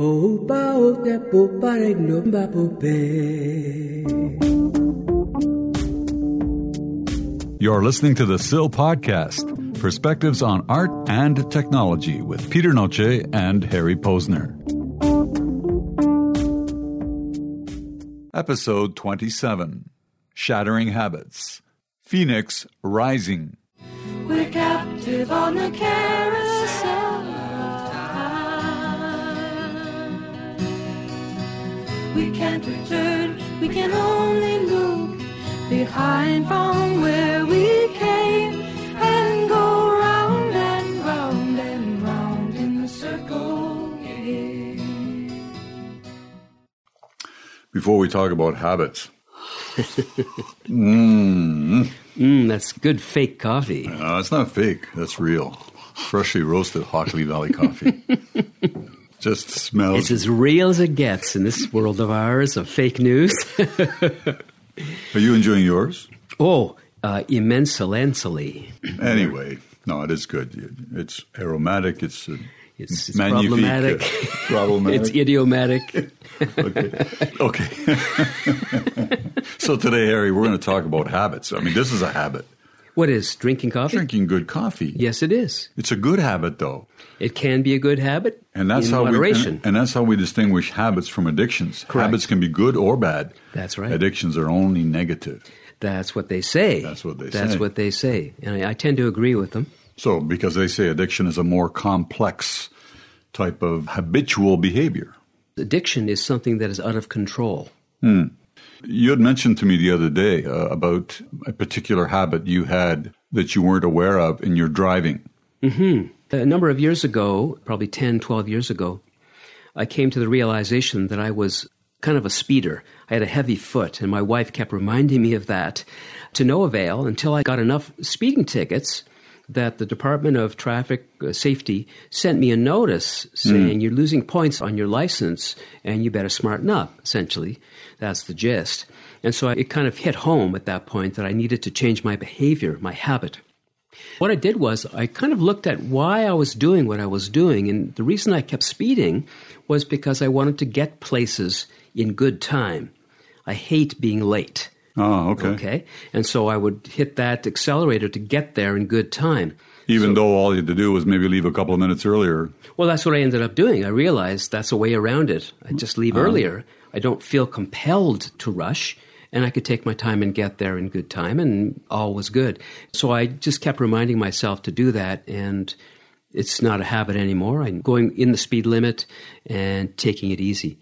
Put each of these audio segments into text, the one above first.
Opa o te popare no pope. You're listening to the SIL podcast, perspectives on art and technology with Peter Noce and Harry Posner. Episode 27 Shattering Habits Phoenix Rising. We're captive on the carousel We can't return, we can only look behind from where we came and go round and round and round in the circle again. Before we talk about habits, Mm, that's good fake coffee. uh, it's not fake, that's real. Freshly roasted Hockley Valley coffee. Just smells. It's as real as it gets in this world of ours of fake news. Are you enjoying yours? oh, uh, immensely. Anyway, no, it is good. It's aromatic. It's, uh, It's, it's problematic. problematic. it's idiomatic. okay. okay. so today, Harry, we're going to talk about habits. I mean, this is a habit. What is drinking coffee? Drinking good coffee. Yes, it is. It's a good habit, though, It can be a good habit and that's how moderation. we and, and that's how we distinguish habits from addictions. Correct. Habits can be good or bad. That's right. Addictions are only negative. That's what they say. That's what they That's say. That's what they say, and I, I tend to agree with them. So, because they say addiction is a more complex type of habitual behavior. Addiction is something that is out of control. Hmm. You had mentioned to me the other day uh, about a particular habit you had that you weren't aware of in your driving. A number of years ago, probably 10, 12 years ago, I came to the realization that I was kind of a speeder. I had a heavy foot, and my wife kept reminding me of that to no avail until I got enough speeding tickets that the Department of Traffic uh, Safety sent me a notice saying you're losing points on your license and you better smarten up, essentially. That's the gist. And so it kind of hit home at that point that I needed to change my behavior, my habit. What I did was I kind of looked at why I was doing what I was doing, and the reason I kept speeding was because I wanted to get places in good time. I hate being late. Oh, okay. Okay. And so I would hit that accelerator to get there in good time. Even though all you had to do was maybe leave a couple of minutes earlier. Well, that's what I ended up doing. I realized that's a way around it. I just leave ah. earlier. I don't feel compelled to rush, and I could take my time and get there in good time, and all was good. So I just kept reminding myself to do that, and it's not a habit anymore. I'm going in the speed limit and taking it easy.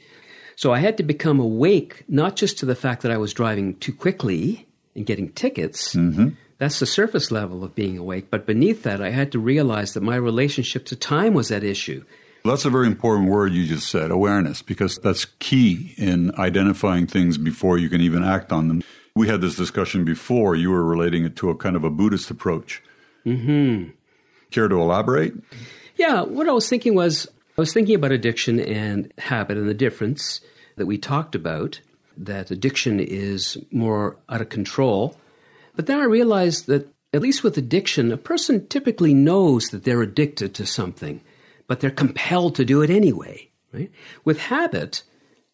So I had to become awake, not just to the fact that I was driving too quickly and getting tickets. Mm-hmm. That's the surface level of being awake. But beneath that, I had to realize that my relationship to time was at issue. That's a very important word you just said, awareness, because that's key in identifying things before you can even act on them. We had this discussion before. You were relating it to a kind of a Buddhist approach. Mm-hmm. Care to elaborate? Yeah, what I was thinking was I was thinking about addiction and habit and the difference that we talked about, that addiction is more out of control. But then I realized that, at least with addiction, a person typically knows that they're addicted to something, but they're compelled to do it anyway. Right? With habit,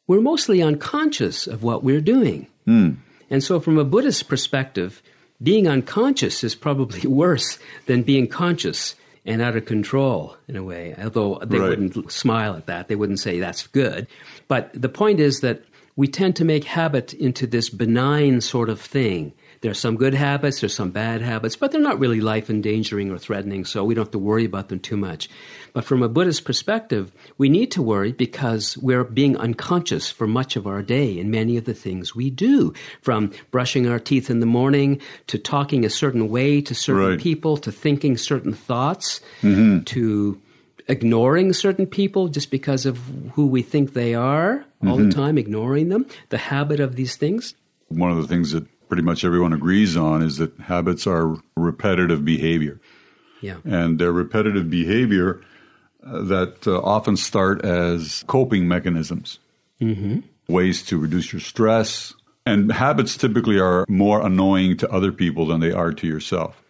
we're mostly unconscious of what we're doing. Hmm. And so, from a Buddhist perspective, being unconscious is probably worse than being conscious and out of control in a way. Although they Right. wouldn't smile at that, they wouldn't say that's good. But the point is that we tend to make habit into this benign sort of thing. There's some good habits, there's some bad habits, but they're not really life endangering or threatening, so we don't have to worry about them too much. But from a Buddhist perspective, we need to worry because we're being unconscious for much of our day in many of the things we do, from brushing our teeth in the morning to talking a certain way to certain Right. people to thinking certain thoughts mm-hmm. to ignoring certain people just because of who we think they are all the mm-hmm. time, ignoring them, the habit of these things. One of the things that pretty much everyone agrees on is that habits are repetitive behavior. Yeah. And they're repetitive behavior uh, that uh, often start as coping mechanisms, mm-hmm. ways to reduce your stress. And habits typically are more annoying to other people than they are to yourself.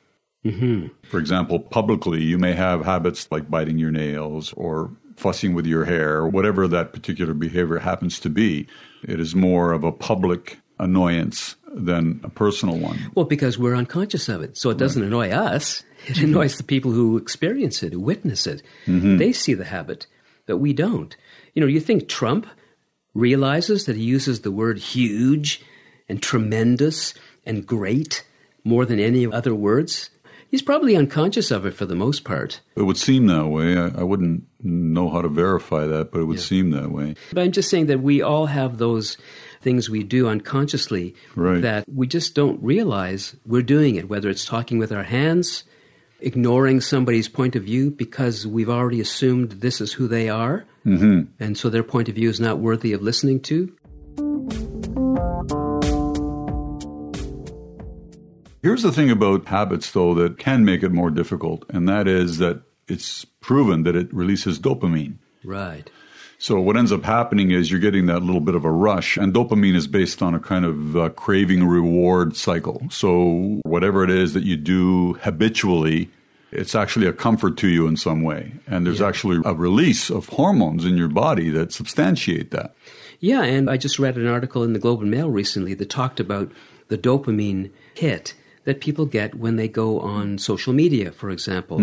Mm-hmm. For example, publicly, you may have habits like biting your nails or fussing with your hair, or whatever that particular behavior happens to be. It is more of a public annoyance than a personal one. Well, because we're unconscious of it. So it doesn't annoy us. It mm-hmm. annoys the people who experience it, who witness it. Mm-hmm. They see the habit, but we don't. You know, you think Trump realizes that he uses the word huge and tremendous and great more than any other words? He's probably unconscious of it for the most part. It would seem that way. I, I wouldn't know how to verify that, but it would seem that way. But I'm just saying that we all have those things we do unconsciously Right. that we just don't realize we're doing it, whether it's talking with our hands, ignoring somebody's point of view because we've already assumed this is who they are, mm-hmm. and so their point of view is not worthy of listening to. Here's the thing about habits, though, that can make it more difficult, and that is that it's proven that it releases dopamine. Right. So what ends up happening is you're getting that little bit of a rush, and dopamine is based on a kind of uh, craving reward cycle. So whatever it is that you do habitually, it's actually a comfort to you in some way, and there's actually a release of hormones in your body that substantiate that. Yeah, and I just read an article in the Globe and Mail recently that talked about the dopamine hit that people get when they go on social media, for example.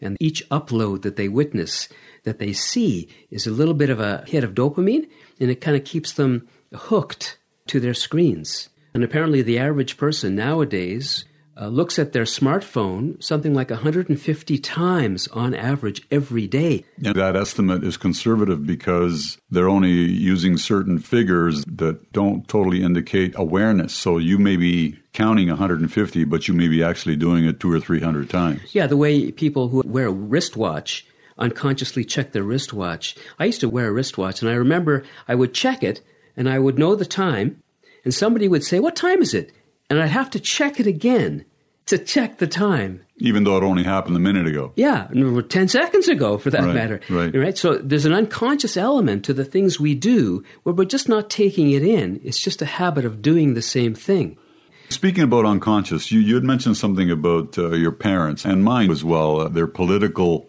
And each upload that they witness, that they see, is a little bit of a hit of dopamine, and it kind of keeps them hooked to their screens. And apparently, the average person nowadays uh, looks at their smartphone something like 150 times on average every day. And that estimate is conservative because they're only using certain figures that don't totally indicate awareness. So you may be counting 150, but you may be actually doing it two or three hundred times. Yeah, the way people who wear a wristwatch unconsciously check their wristwatch. I used to wear a wristwatch, and I remember I would check it, and I would know the time, and somebody would say, What time is it? And I'd have to check it again to check the time. Even though it only happened a minute ago. Yeah, or 10 seconds ago, for that Right, matter. right. So there's an unconscious element to the things we do where we're just not taking it in. It's just a habit of doing the same thing. Speaking about unconscious, you, you had mentioned something about uh, your parents and mine as well, uh, their political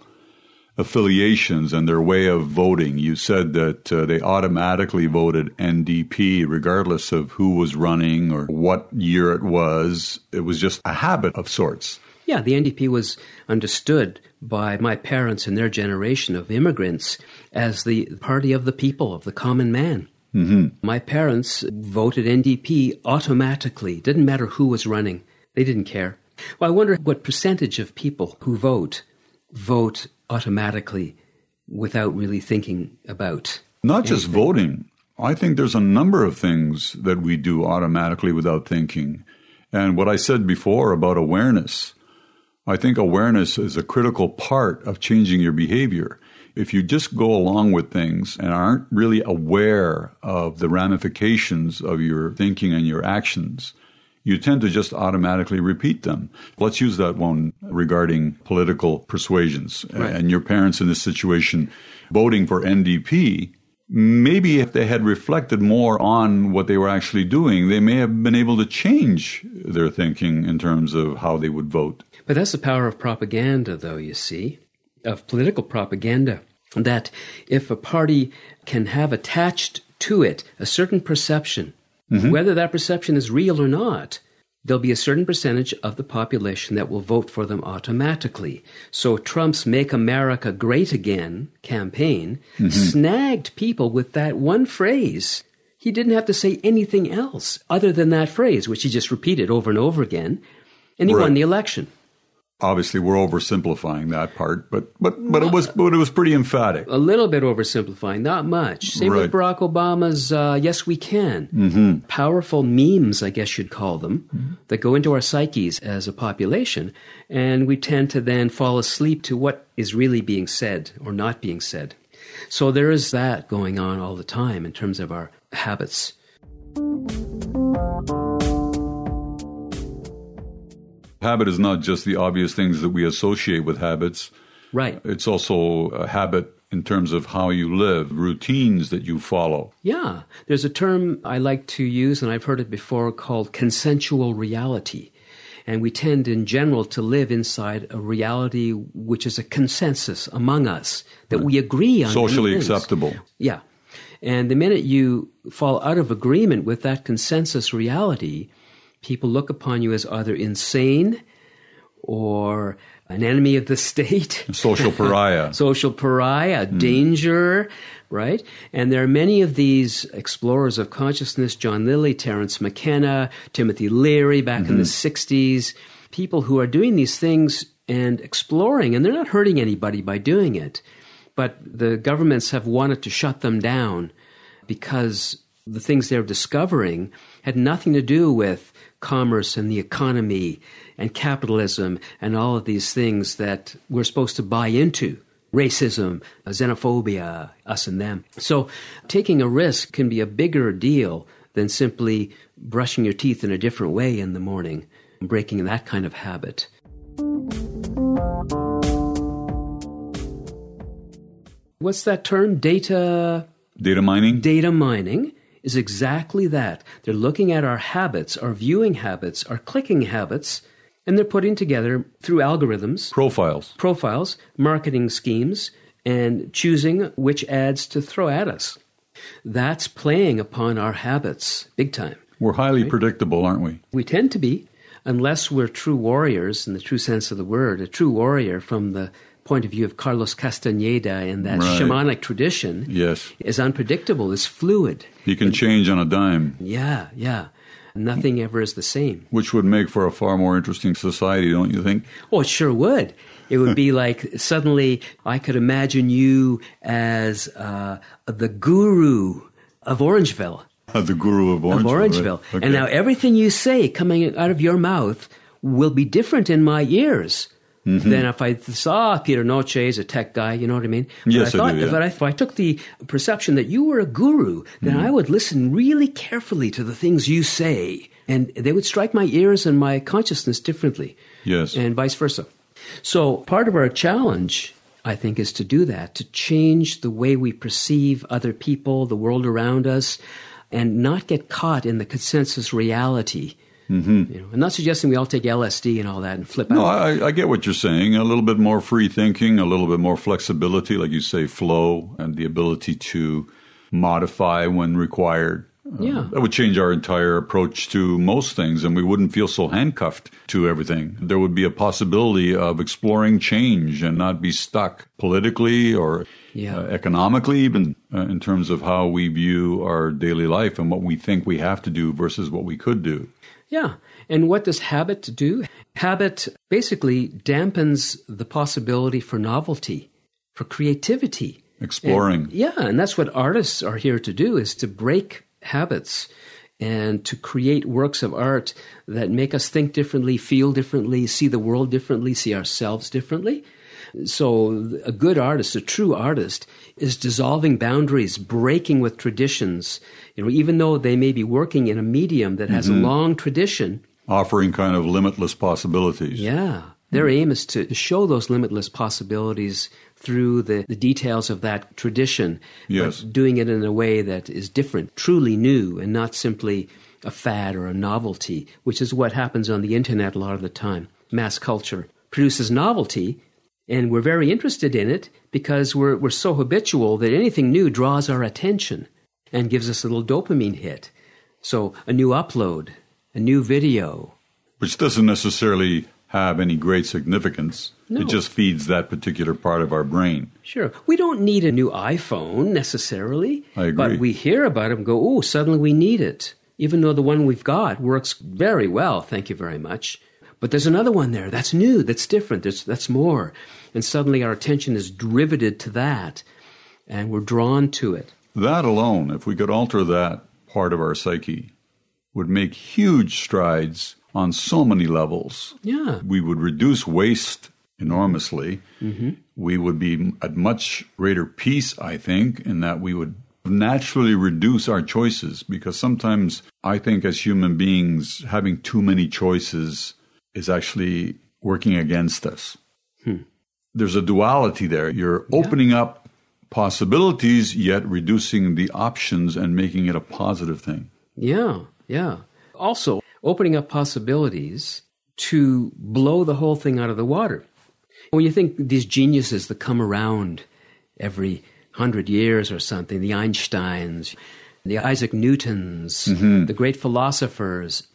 affiliations and their way of voting. You said that uh, they automatically voted NDP regardless of who was running or what year it was. It was just a habit of sorts. Yeah, the NDP was understood by my parents and their generation of immigrants as the party of the people, of the common man. Mm-hmm. My parents voted NDP automatically. Didn't matter who was running, they didn't care. Well, I wonder what percentage of people who vote vote automatically without really thinking about. Not just voting. I think there's a number of things that we do automatically without thinking. And what I said before about awareness, I think awareness is a critical part of changing your behavior. If you just go along with things and aren't really aware of the ramifications of your thinking and your actions, you tend to just automatically repeat them. Let's use that one regarding political persuasions. Right. And your parents in this situation voting for NDP, maybe if they had reflected more on what they were actually doing, they may have been able to change their thinking in terms of how they would vote. But that's the power of propaganda, though, you see, of political propaganda. That if a party can have attached to it a certain perception, Mm-hmm. whether that perception is real or not, there'll be a certain percentage of the population that will vote for them automatically. So Trump's Make America Great Again campaign mm-hmm. snagged people with that one phrase. He didn't have to say anything else other than that phrase, which he just repeated over and over again, and he Right. won the election. Obviously, we're oversimplifying that part, but but but it was but it was pretty emphatic. a little bit oversimplifying, not much. Same with Barack Obama's uh, "Yes, we can." Mm-hmm. Powerful memes, I guess you'd call them, that go into our psyches as a population, and we tend to then fall asleep to what is really being said or not being said. So there is that going on all the time in terms of our habits. Habit is not just the obvious things that we associate with habits. Right. It's also a habit in terms of how you live, routines that you follow. Yeah. There's a term I like to use, and I've heard it before, called consensual reality. And we tend in general to live inside a reality which is a consensus among us that we agree on. Socially acceptable. Yeah. And the minute you fall out of agreement with that consensus reality, people look upon you as either insane or an enemy of the state. Social pariah. social pariah, hmm. danger, right? And there are many of these explorers of consciousness John Lilly, Terence McKenna, Timothy Leary back in the mm-hmm. 60s, people who are doing these things and exploring, and they're not hurting anybody by doing it. But the governments have wanted to shut them down because the things they're discovering had nothing to do with commerce and the economy and capitalism and all of these things that we're supposed to buy into racism, xenophobia, us and them. So taking a risk can be a bigger deal than simply brushing your teeth in a different way in the morning, breaking that kind of habit. What's that term? Data Data mining? data mining is exactly that. They're looking at our habits, our viewing habits, our clicking habits, and they're putting together through algorithms, Profiles. profiles, marketing schemes, and choosing which ads to throw at us. That's playing upon our habits big time. We're highly predictable, aren't we? We tend to be, unless we're true warriors in the true sense of the word, a true warrior from the point of view of Carlos Castaneda and that Right. shamanic tradition Yes. is unpredictable, is fluid. He can change on a dime, Yeah, yeah. Nothing ever is the same. which would make for a far more interesting society, don't you think? Oh, it sure would. It would be like suddenly I could imagine you as uh, the guru of Orangeville. the guru of Orangeville. Of Orangeville. right? Okay. And now everything you say coming out of your mouth will be different in my ears Mm-hmm. than if I saw Peter Noce as a tech guy, you know what I mean? But Yes, I thought, do, yeah. But I, if I took the perception that you were a guru, then Mm-hmm. I would listen really carefully to the things you say. And they would strike my ears and my consciousness differently. Yes. And vice versa. So part of our challenge, I think, is to do that, to change the way we perceive other people, the world around us, and not get caught in the consensus reality. Mm-hmm. You know, I'm not suggesting we all take LSD and all that and flip No, out. I, I get what you're saying. A little bit more free thinking, a little bit more flexibility, like you say, flow, and the ability to modify when required. Uh, Yeah. that would change our entire approach to most things, and we wouldn't feel so handcuffed to everything. There would be a possibility of exploring change and not be stuck politically or Yeah. uh, economically, even uh, in terms of how we view our daily life and what we think we have to do versus what we could do. Yeah. And what does habit do? Habit basically dampens the possibility for novelty, for creativity. Exploring. And- yeah, and that's what artists are here to do is to break habits and to create works of art that make us think differently, feel differently, see the world differently, see ourselves differently. So a good artist, a true artist, is dissolving boundaries, breaking with traditions. You know, even though they may be working in a medium that has a mm-hmm. long tradition, offering kind of limitless possibilities. yeah. Their aim is to show those limitless possibilities through the, the details of that tradition, Yes. but doing it in a way that is different, truly new, and not simply a fad or a novelty, which is what happens on the internet a lot of the time. Mass culture produces novelty, and we're very interested in it because we're, we're so habitual that anything new draws our attention and gives us a little dopamine hit. So, a new upload, a new video, which doesn't necessarily have any great significance. No. It just feeds that particular part of our brain. Sure. We don't need a new iPhone necessarily. I agree. But we hear about it and go, oh, suddenly we need it. Even though the one we've got works very well, thank you very much. But there's another one there that's new, that's different, that's, that's more. And suddenly our attention is riveted to that and we're drawn to it. That alone, if we could alter that part of our psyche, would make huge strides on so many levels. Yeah. We would reduce waste enormously. Mm-hmm. We would be at much greater peace, I think, in that we would naturally reduce our choices because sometimes I think as human beings, having too many choices is actually working against us. Hmm. There's a duality there. You're opening up possibilities, yet reducing the options and making it a positive thing. Yeah, yeah. Also, opening up possibilities to blow the whole thing out of the water. When you think these geniuses that come around every hundred years or something, the Einsteins, the Isaac Newtons, mm-hmm. the great philosophers,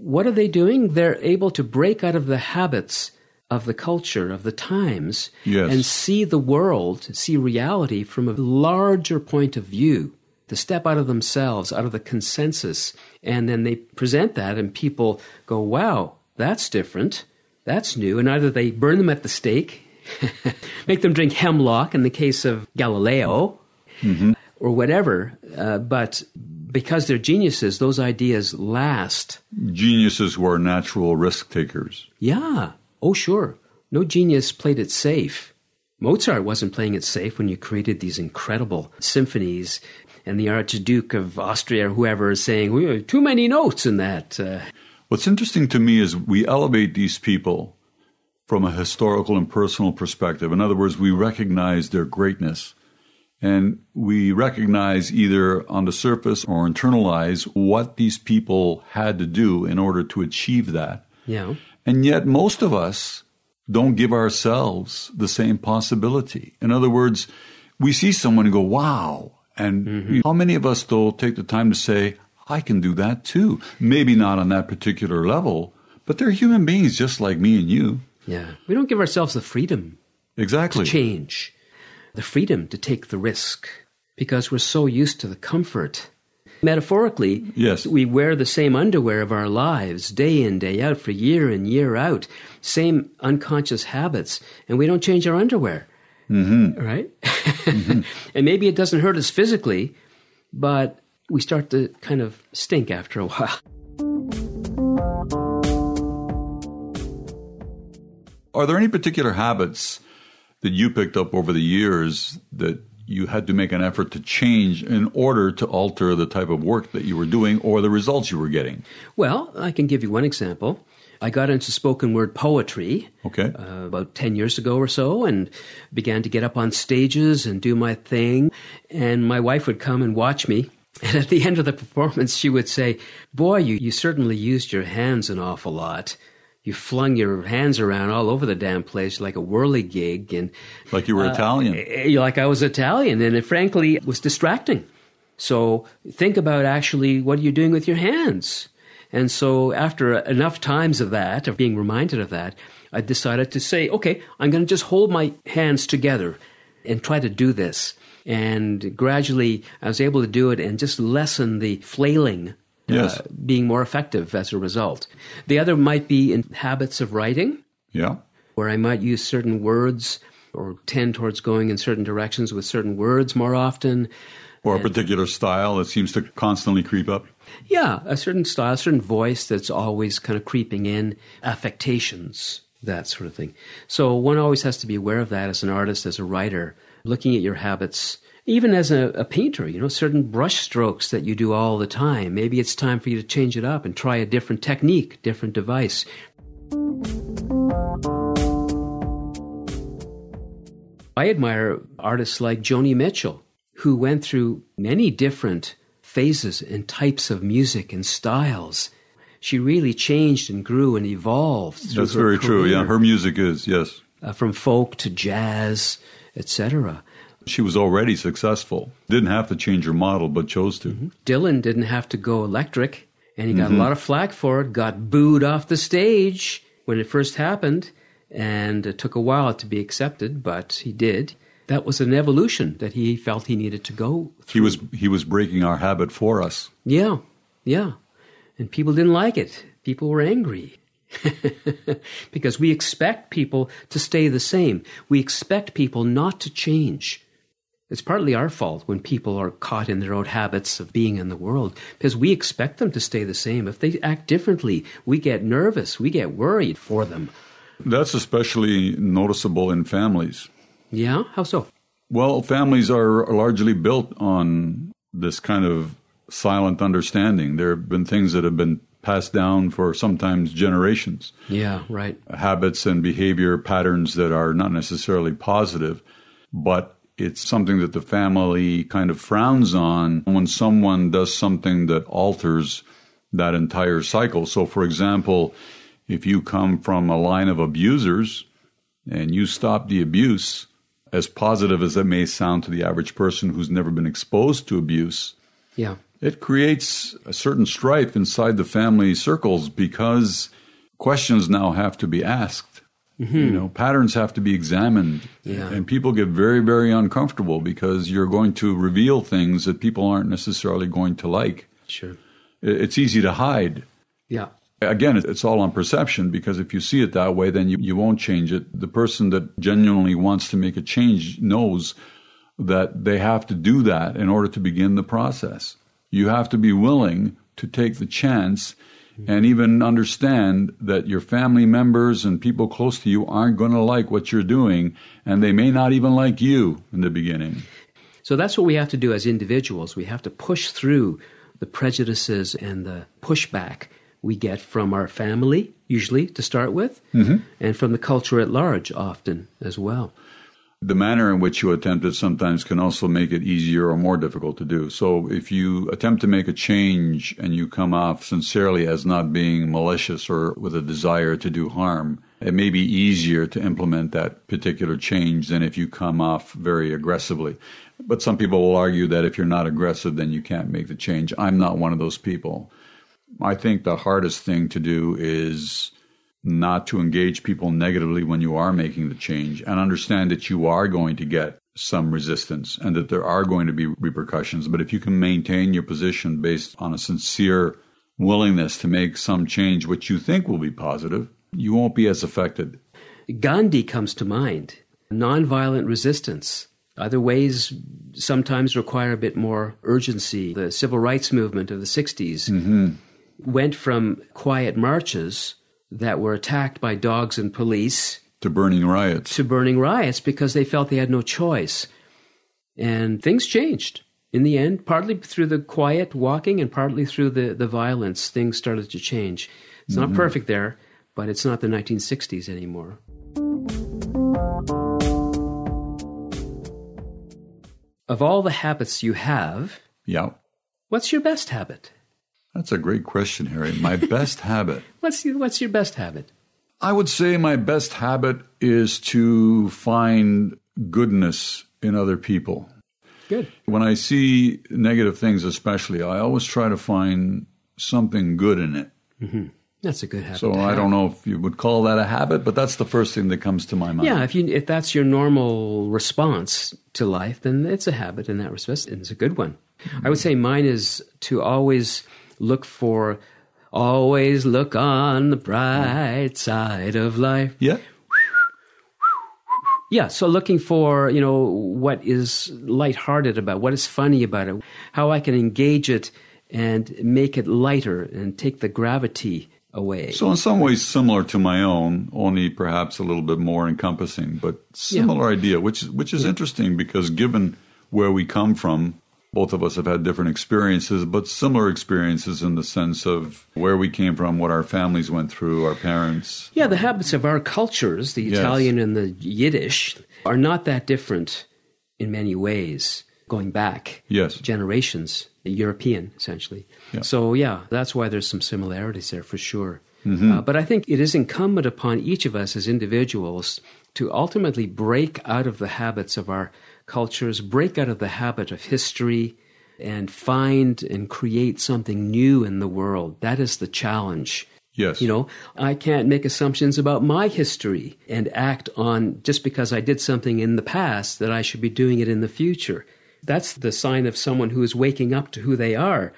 what are they doing? They're able to break out of the habits of the culture, of the times, Yes. and see the world, see reality from a larger point of view, to step out of themselves, out of the consensus. And then they present that, and people go, wow, that's different. That's new. And either they burn them at the stake, make them drink hemlock in the case of Galileo, or whatever. Uh, but because they're geniuses, those ideas last. Geniuses who are natural risk takers. Yeah. Oh, sure. No genius played it safe. Mozart wasn't playing it safe when you created these incredible symphonies, and the Archduke of Austria or whoever is saying, we have too many notes in that. Uh, What's interesting to me is we elevate these people from a historical and personal perspective. In other words, we recognize their greatness and we recognize either on the surface or internalize what these people had to do in order to achieve that. yeah. And yet, most of us don't give ourselves the same possibility. In other words, we see someone and go, wow. And mm-hmm. how many of us, though, take the time to say, I can do that too? Maybe not on that particular level, but they're human beings just like me and you. Yeah. We don't give ourselves the freedom Exactly. to change, the freedom to take the risk, because we're so used to the comfort. Metaphorically, Yes. we wear the same underwear of our lives day in, day out, for year in, year out, same unconscious habits, and we don't change our underwear. Mm-hmm. Right? and maybe it doesn't hurt us physically, but we start to kind of stink after a while. Are there any particular habits that you picked up over the years that you had to make an effort to change in order to alter the type of work that you were doing or the results you were getting? Well, I can give you one example. I got into spoken word poetry Okay. uh, about 10 years ago or so and began to get up on stages and do my thing. And my wife would come and watch me. And at the end of the performance, she would say, Boy, you, you certainly used your hands an awful lot. You flung your hands around all over the damn place like a whirligig. And like you were Italian. eh, like I was Italian, and it frankly was distracting. So think about actually what you're doing with your hands. And so after enough times of that, of being reminded of that, I decided to say, okay, I'm going to just hold my hands together and try to do this. And gradually, I was able to do it and just lessen the flailing, Yes. uh, being more effective as a result. The other might be in habits of writing Yeah. where I might use certain words or tend towards going in certain directions with certain words more often. Or a particular style that seems to constantly creep up. Yeah, a certain style, a certain voice that's always kind of creeping in, affectations, that sort of thing. So one always has to be aware of that as an artist, as a writer, looking at your habits. Even as a, a painter, you know, certain brush strokes that you do all the time. Maybe it's time for you to change it up and try a different technique, different device. I admire artists like Joni Mitchell, who went through many different phases and types of music and styles. She really changed and grew and evolved. That's very true. Yeah, her music is, yes. uh, from folk to jazz, etc. She was already successful. Didn't have to change her model, but chose to. Mm-hmm. Dylan didn't have to go electric, and he got a mm-hmm. lot of flack for it. Got booed off the stage when it first happened, and it took a while to be accepted, but he did. That was an evolution that he felt he needed to go through. He was he was breaking our habit for us. Yeah, yeah. And people didn't like it. People were angry. because we expect people to stay the same. We expect people not to change. It's partly our fault when people are caught in their own habits of being in the world because we expect them to stay the same. If they act differently, we get nervous, we get worried for them. That's especially noticeable in families. Yeah? How so? Well, families are largely built on this kind of silent understanding. There have been things that have been passed down for sometimes generations, Yeah, right. habits and behavior patterns that are not necessarily positive, but it's something that the family kind of frowns on when someone does something that alters that entire cycle. So, for example, If you come from a line of abusers and you stop the abuse, as positive as that may sound to the average person who's never been exposed to abuse, Yeah. it creates a certain strife inside the family circles because questions now have to be asked. You mm-hmm. know, patterns have to be examined. Yeah. And people get very, very uncomfortable because you're going to reveal things that people aren't necessarily going to like. Sure. It's easy to hide. Yeah. Again, it's all on perception because if you see it that way, then you, you won't change it. The person that genuinely wants to make a change knows that they have to do that in order to begin the process. You have to be willing to take the chance and even understand that your family members and people close to you aren't going to like what you're doing, and they may not even like you in the beginning. So that's what we have to do as individuals. We have to push through the prejudices and the pushback we get from our family, usually to start with, mm-hmm. and from the culture at large, often as well. The manner in which you attempt it sometimes can also make it easier or more difficult to do. So, if you attempt to make a change and you come off sincerely as not being malicious or with a desire to do harm, it may be easier to implement that particular change than if you come off very aggressively. But some people will argue that if you're not aggressive, then you can't make the change. I'm not one of those people. I think the hardest thing to do is not to engage people negatively when you are making the change and understand that you are going to get some resistance and that there are going to be repercussions. But if you can maintain your position based on a sincere willingness to make some change, which you think will be positive, you won't be as affected. Gandhi comes to mind. Nonviolent resistance. Other ways sometimes require a bit more urgency. The civil rights movement of the 60s mm-hmm. went from quiet marches that were attacked by dogs and police To burning riots. to burning riots because they felt they had no choice. And things changed. In the end, partly through the quiet walking and partly through the, the violence, things started to change. It's not mm-hmm. perfect there, but it's not the 1960s anymore. Of all the habits you have, Yeah. what's your best habit? That's a great question, Harry. My best habit. What's, what's your best habit? I would say my best habit is to find goodness in other people. Good. When I see negative things, especially, I always try to find something good in it. Mm-hmm. That's a good habit. So I don't know if you would call that a habit, but that's the first thing that comes to my mind. Yeah, if you if that's your normal response to life, then it's a habit in that respect, and it's a good one. I would say mine is to always look for, always look on the bright side of life. Yeah. Yeah, so looking for you know what is lighthearted about, what is funny about it, how I can engage it and make it lighter and take the gravity away. So in some ways similar to my own, only perhaps a little bit more encompassing, but similar idea, which which is interesting because given where we come from, both of us have had different experiences, but similar experiences in the sense of where we came from, what our families went through, our parents. Yeah, the habits of our cultures, the Yes. Italian and the Yiddish, are not that different in many ways, going back Yes. generations, European essentially. Yeah. So, yeah, that's why there's some similarities there for sure. Mm-hmm. Uh, but I think it is incumbent upon each of us as individuals to ultimately break out of the habits of our cultures, break out of the habit of history, and find and create something new in the world. That is the challenge. Yes. You know, I can't make assumptions about my history and act on just because I did something in the past that I should be doing it in the future. That's the sign of someone who is waking up to who they are,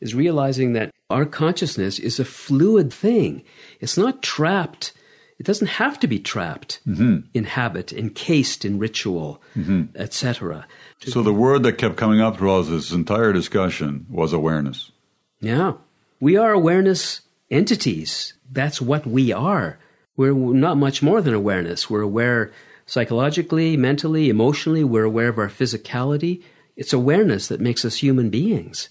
is realizing that our consciousness is a fluid thing. It's not trapped. It doesn't have to be trapped mm-hmm. in habit, encased in ritual, mm-hmm. etc. So the word that kept coming up throughout this entire discussion was awareness. Yeah. We are awareness entities. That's what we are. We're not much more than awareness. We're aware psychologically, mentally, emotionally. We're aware of our physicality. It's awareness that makes us human beings.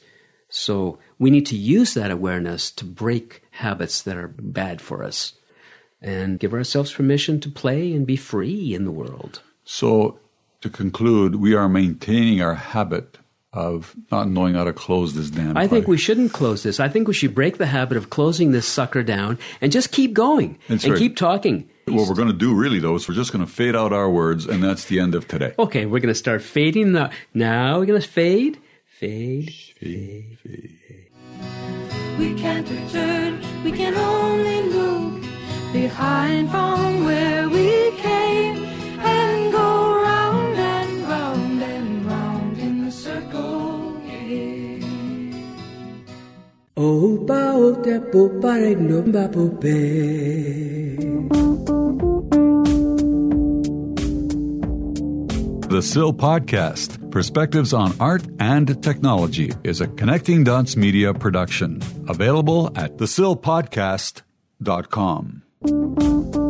So we need to use that awareness to break habits that are bad for us and give ourselves permission to play and be free in the world. So to conclude, we are maintaining our habit of not knowing how to close this damn. I think we shouldn't close this. I think we should break the habit of closing this sucker down and just keep going That's and right. keep talking. What we're going to do really though is we're just going to fade out our words, and that's the end of today. Okay, we're going to start fading the. Now we're going to fade, fade. Fade, fade. We can't return, we can only look behind from where we came and go round and round and round in the circle again. O oh, pa o te po pare no ba po pe. The SIL Podcast, Perspectives on Art and Technology, is a Connecting Dots Media production. Available at Música